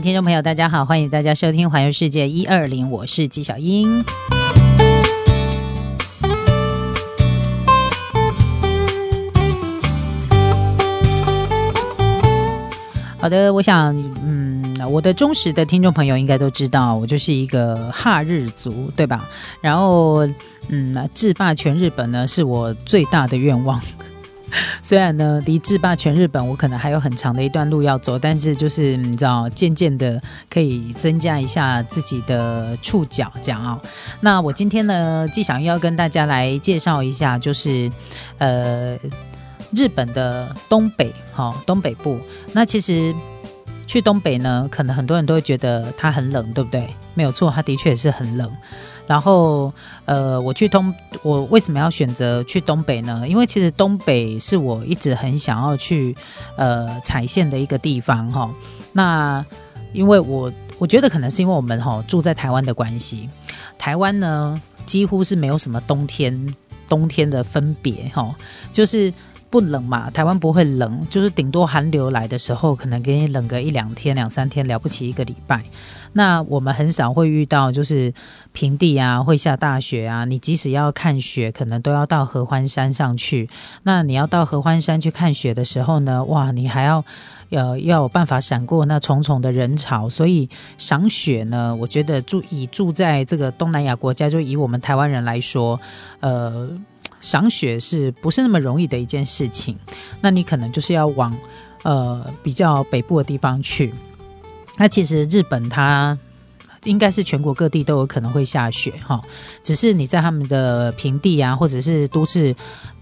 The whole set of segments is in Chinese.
听众朋友，大家好，欢迎大家收听《环游世界一二零》，我是纪小英。好的，我想，嗯，我的忠实的听众朋友应该都知道，我就是一个哈日族，对吧？然后，嗯，制霸全日本呢，是我最大的愿望。虽然呢，离制霸全日本我可能还有很长的一段路要走，但是就是你知道，渐渐的可以增加一下自己的触角，这样啊。那我今天呢，既想要跟大家来介绍一下，就是呃，日本的东北，哈，东北部。那其实去东北呢，可能很多人都会觉得它很冷，对不对？没有错，它的确也是很冷。然后，呃，我去东，我为什么要选择去东北呢？因为其实东北是我一直很想要去，呃，踩线的一个地方哈。那因为我我觉得可能是因为我们哈住在台湾的关系，台湾呢几乎是没有什么冬天冬天的分别哈，就是不冷嘛，台湾不会冷，就是顶多寒流来的时候可能给你冷个一两天、两三天，了不起一个礼拜。那我们很少会遇到，就是平地啊会下大雪啊。你即使要看雪，可能都要到合欢山上去。那你要到合欢山去看雪的时候呢，哇，你还要呃要有办法闪过那重重的人潮。所以赏雪呢，我觉得住以住在这个东南亚国家，就以我们台湾人来说，呃，赏雪是不是那么容易的一件事情？那你可能就是要往呃比较北部的地方去。那其实日本它应该是全国各地都有可能会下雪哈，只是你在他们的平地啊，或者是都市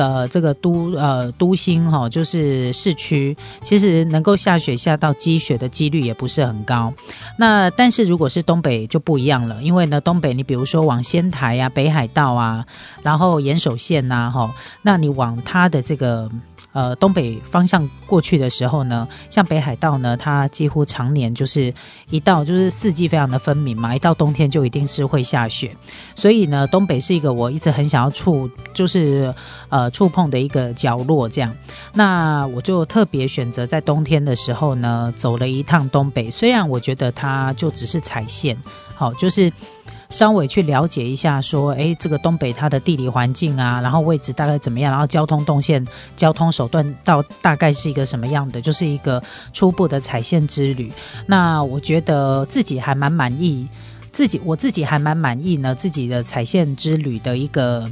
的这个都呃都心哈，就是市区，其实能够下雪下到积雪的几率也不是很高。那但是如果是东北就不一样了，因为呢东北你比如说往仙台啊、北海道啊，然后岩手县呐哈，那你往它的这个。呃，东北方向过去的时候呢，像北海道呢，它几乎常年就是一到就是四季非常的分明嘛，一到冬天就一定是会下雪，所以呢，东北是一个我一直很想要触，就是呃触碰的一个角落这样。那我就特别选择在冬天的时候呢，走了一趟东北，虽然我觉得它就只是踩线，好就是。稍微去了解一下，说，哎，这个东北它的地理环境啊，然后位置大概怎么样，然后交通动线、交通手段到大概是一个什么样的，就是一个初步的踩线之旅。那我觉得自己还蛮满意，自己我自己还蛮满意呢，自己的踩线之旅的一个。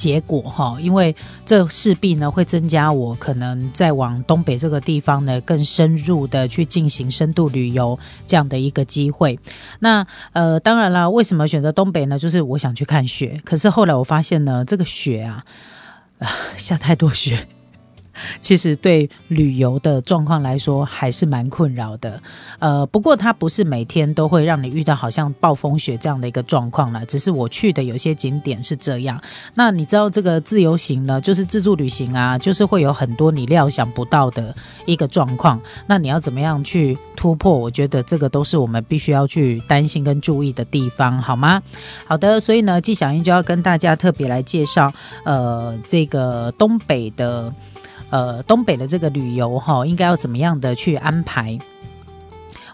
结果哈，因为这势必呢会增加我可能再往东北这个地方呢更深入的去进行深度旅游这样的一个机会。那呃，当然了，为什么选择东北呢？就是我想去看雪。可是后来我发现呢，这个雪，啊下太多雪。其实对旅游的状况来说还是蛮困扰的，呃，不过它不是每天都会让你遇到好像暴风雪这样的一个状况了，只是我去的有些景点是这样。那你知道这个自由行呢，就是自助旅行啊，就是会有很多你料想不到的一个状况。那你要怎么样去突破？我觉得这个都是我们必须要去担心跟注意的地方，好吗？好的，所以呢，纪小英就要跟大家特别来介绍，呃，这个东北的。呃，东北的这个旅游哈，应该要怎么样的去安排？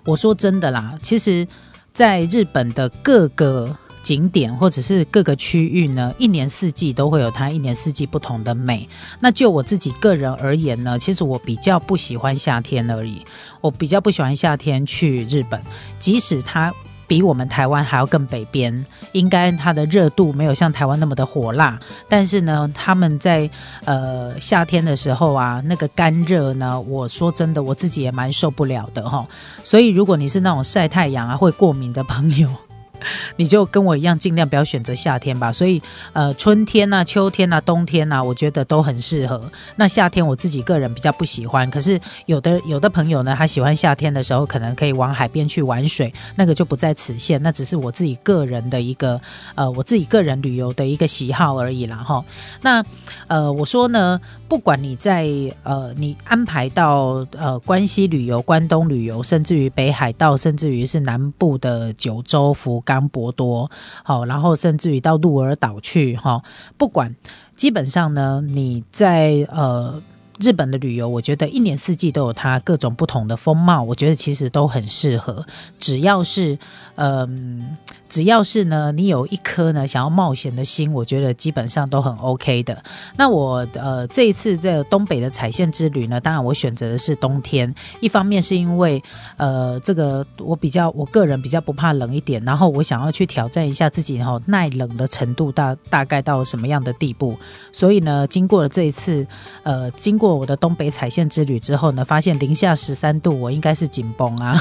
我说真的啦，其实，在日本的各个景点或者是各个区域呢，一年四季都会有它一年四季不同的美。那就我自己个人而言呢，其实我比较不喜欢夏天而已，我比较不喜欢夏天去日本，即使它。比我们台湾还要更北边，应该它的热度没有像台湾那么的火辣。但是呢，他们在呃夏天的时候啊，那个干热呢，我说真的，我自己也蛮受不了的哈。所以如果你是那种晒太阳啊会过敏的朋友，你就跟我一样，尽量不要选择夏天吧。所以，呃，春天啊、秋天啊、冬天啊，我觉得都很适合。那夏天我自己个人比较不喜欢，可是有的有的朋友呢，他喜欢夏天的时候，可能可以往海边去玩水，那个就不在此限。那只是我自己个人的一个，呃，我自己个人旅游的一个喜好而已啦，哈。那，呃，我说呢，不管你在呃，你安排到呃关西旅游、关东旅游，甚至于北海道，甚至于是南部的九州、福冈。博多，好，然后甚至于到鹿儿岛去，哈，不管，基本上呢，你在呃日本的旅游，我觉得一年四季都有它各种不同的风貌，我觉得其实都很适合，只要是嗯。只要是呢，你有一颗呢想要冒险的心，我觉得基本上都很 OK 的。那我呃这一次这东北的彩线之旅呢，当然我选择的是冬天。一方面是因为呃这个我比较我个人比较不怕冷一点，然后我想要去挑战一下自己哈耐冷的程度大大概到什么样的地步。所以呢，经过了这一次呃经过过我的东北彩线之旅之后呢，发现零下十三度我应该是紧绷啊。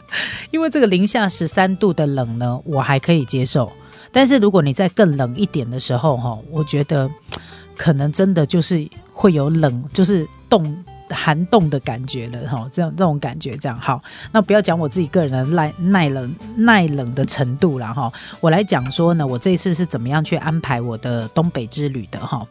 因为这个零下十三度的冷呢，我还可以接受。但是如果你在更冷一点的时候，哈，我觉得可能真的就是会有冷，就是冻寒冻的感觉了，哈。这样这种感觉，这样好。那不要讲我自己个人的耐耐冷耐冷的程度了，哈。我来讲说呢，我这次是怎么样去安排我的东北之旅的，哈。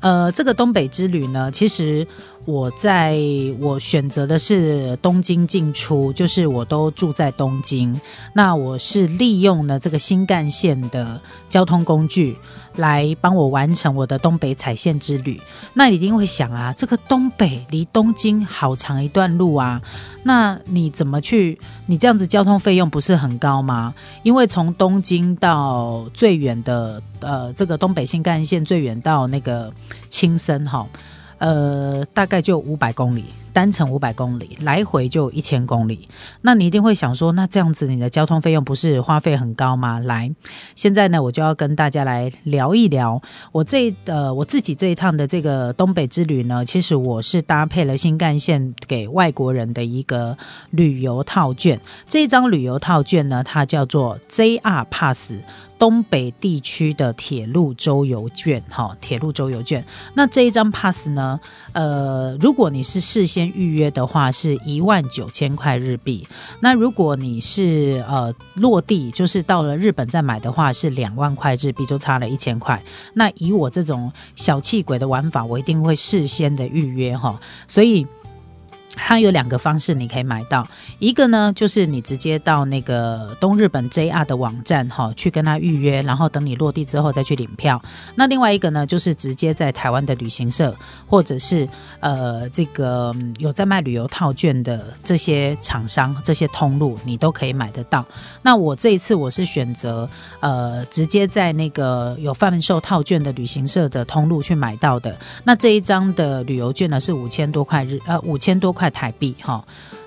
呃，这个东北之旅呢，其实。我在我选择的是东京进出，就是我都住在东京。那我是利用了这个新干线的交通工具来帮我完成我的东北彩线之旅。那你一定会想啊，这个东北离东京好长一段路啊，那你怎么去？你这样子交通费用不是很高吗？因为从东京到最远的呃这个东北新干线最远到那个青森哈。呃，大概就五百公里，单程五百公里，来回就一千公里。那你一定会想说，那这样子你的交通费用不是花费很高吗？来，现在呢，我就要跟大家来聊一聊我这呃我自己这一趟的这个东北之旅呢。其实我是搭配了新干线给外国人的一个旅游套券，这一张旅游套券呢，它叫做 JR Pass。东北地区的铁路周游券，哈，铁路周游券。那这一张 pass 呢？呃，如果你是事先预约的话，是一万九千块日币。那如果你是呃落地，就是到了日本再买的话，是两万块日币，就差了一千块。那以我这种小气鬼的玩法，我一定会事先的预约，哈，所以。它有两个方式你可以买到，一个呢就是你直接到那个东日本 JR 的网站哈去跟他预约，然后等你落地之后再去领票。那另外一个呢就是直接在台湾的旅行社或者是呃这个有在卖旅游套券的这些厂商这些通路你都可以买得到。那我这一次我是选择呃直接在那个有贩售套券的旅行社的通路去买到的。那这一张的旅游券呢是五千多块日呃五千多。块台币哈，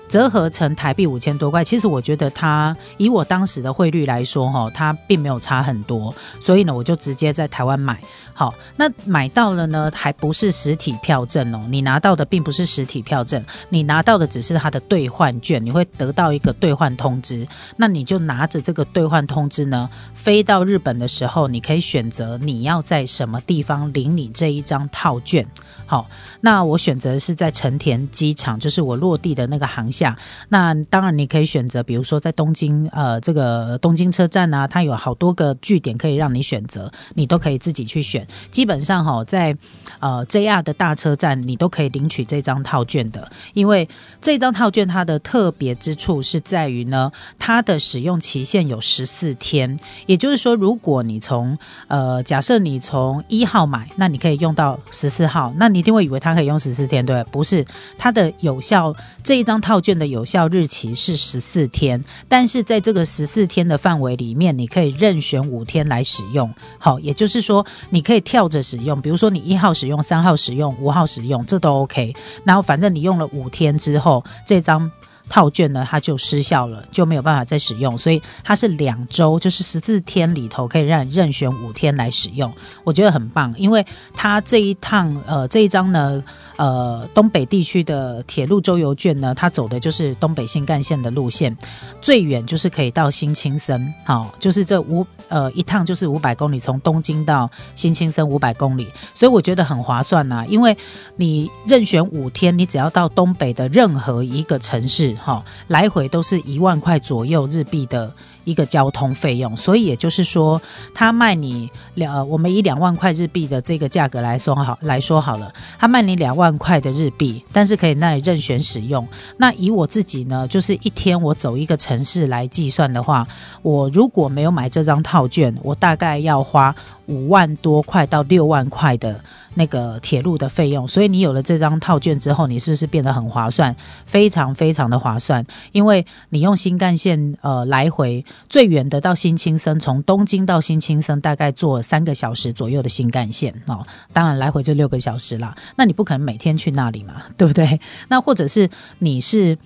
折合成台币五千多块。其实我觉得它以我当时的汇率来说哈，它并没有差很多，所以呢，我就直接在台湾买。好，那买到了呢，还不是实体票证哦。你拿到的并不是实体票证，你拿到的只是它的兑换券，你会得到一个兑换通知。那你就拿着这个兑换通知呢，飞到日本的时候，你可以选择你要在什么地方领你这一张套券。好，那我选择是在成田机场，就是我落地的那个航厦。那当然你可以选择，比如说在东京，呃，这个东京车站啊，它有好多个据点可以让你选择，你都可以自己去选。基本上哈，在呃 JR 的大车站，你都可以领取这张套券的。因为这张套券它的特别之处是在于呢，它的使用期限有十四天。也就是说，如果你从呃假设你从一号买，那你可以用到十四号，那你一定会以为它可以用十四天，对？不是，它的有效这一张套券的有效日期是十四天，但是在这个十四天的范围里面，你可以任选五天来使用。好，也就是说，你可以跳着使用，比如说你一号使用、三号使用、五号使用，这都 OK。然后反正你用了五天之后，这张。套券呢，它就失效了，就没有办法再使用，所以它是两周，就是十四天里头可以让任选五天来使用，我觉得很棒，因为它这一趟呃这一张呢。呃，东北地区的铁路周游券呢，它走的就是东北新干线的路线，最远就是可以到新青森，好，就是这五呃一趟就是五百公里，从东京到新青森五百公里，所以我觉得很划算呐，因为你任选五天，你只要到东北的任何一个城市，哈，来回都是一万块左右日币的。一个交通费用，所以也就是说，他卖你两，我们以两万块日币的这个价格来说好来说好了，他卖你两万块的日币，但是可以那里任选使用。那以我自己呢，就是一天我走一个城市来计算的话，我如果没有买这张套券，我大概要花五万多块到六万块的那个铁路的费用。所以你有了这张套券之后，你是不是变得很划算？非常非常的划算，因为你用新干线呃来回最远的到新青森，从东京到新青森大概坐三个小时左右的新干线哦，当然来回就六个小时啦。那你不可能每天去那里嘛，对不对？那或者是你是。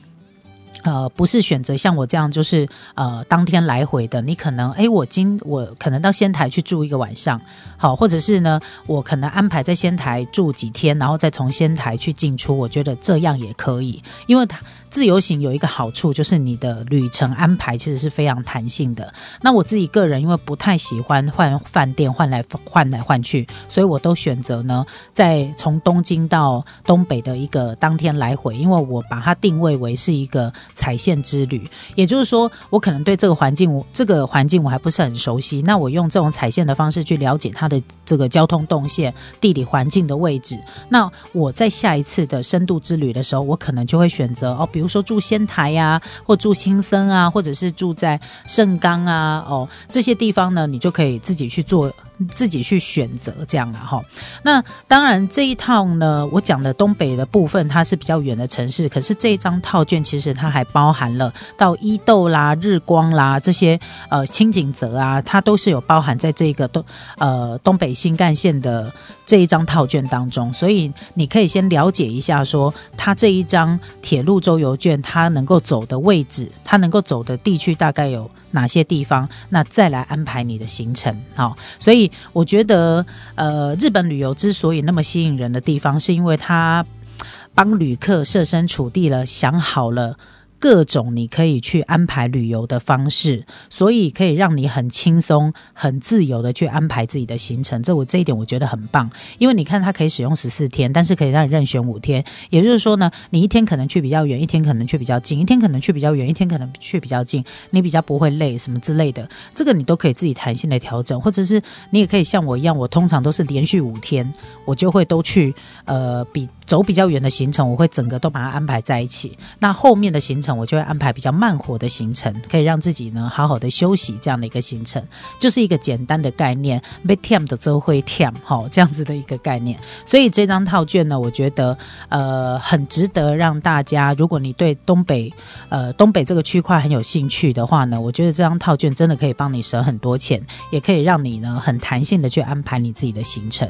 呃，不是选择像我这样，就是呃当天来回的。你可能，哎，我今我可能到仙台去住一个晚上，好，或者是呢，我可能安排在仙台住几天，然后再从仙台去进出。我觉得这样也可以，因为他。自由行有一个好处，就是你的旅程安排其实是非常弹性的。那我自己个人因为不太喜欢换饭店换来换来换去，所以我都选择呢，在从东京到东北的一个当天来回，因为我把它定位为是一个踩线之旅。也就是说，我可能对这个环境，我这个环境我还不是很熟悉。那我用这种踩线的方式去了解它的这个交通动线、地理环境的位置。那我在下一次的深度之旅的时候，我可能就会选择哦。比如说住仙台呀，或住青森啊，或者是住在盛冈啊，哦，这些地方呢，你就可以自己去做。自己去选择这样的哈。那当然这一套呢，我讲的东北的部分它是比较远的城市，可是这一张套卷其实它还包含了到伊豆啦、日光啦这些呃清景泽啊，它都是有包含在这个东呃东北新干线的这一张套卷当中。所以你可以先了解一下，说它这一张铁路周游券它能够走的位置，它能够走的地区大概有。哪些地方？那再来安排你的行程。好，所以我觉得，呃，日本旅游之所以那么吸引人的地方，是因为它帮旅客设身处地了，想好了。各种你可以去安排旅游的方式，所以可以让你很轻松、很自由的去安排自己的行程。这我这一点我觉得很棒，因为你看它可以使用十四天，但是可以让你任选五天。也就是说呢，你一天可能去比较远，一天可能去比较近，一天可能去比较远，一天可能去比较近，你比较不会累什么之类的。这个你都可以自己弹性的调整，或者是你也可以像我一样，我通常都是连续五天，我就会都去呃比。走比较远的行程，我会整个都把它安排在一起。那后面的行程，我就会安排比较慢活的行程，可以让自己呢好好的休息。这样的一个行程，就是一个简单的概念。被 tem 的周会 tem 哈，这样子的一个概念。所以这张套卷呢，我觉得呃很值得让大家，如果你对东北呃东北这个区块很有兴趣的话呢，我觉得这张套卷真的可以帮你省很多钱，也可以让你呢很弹性的去安排你自己的行程。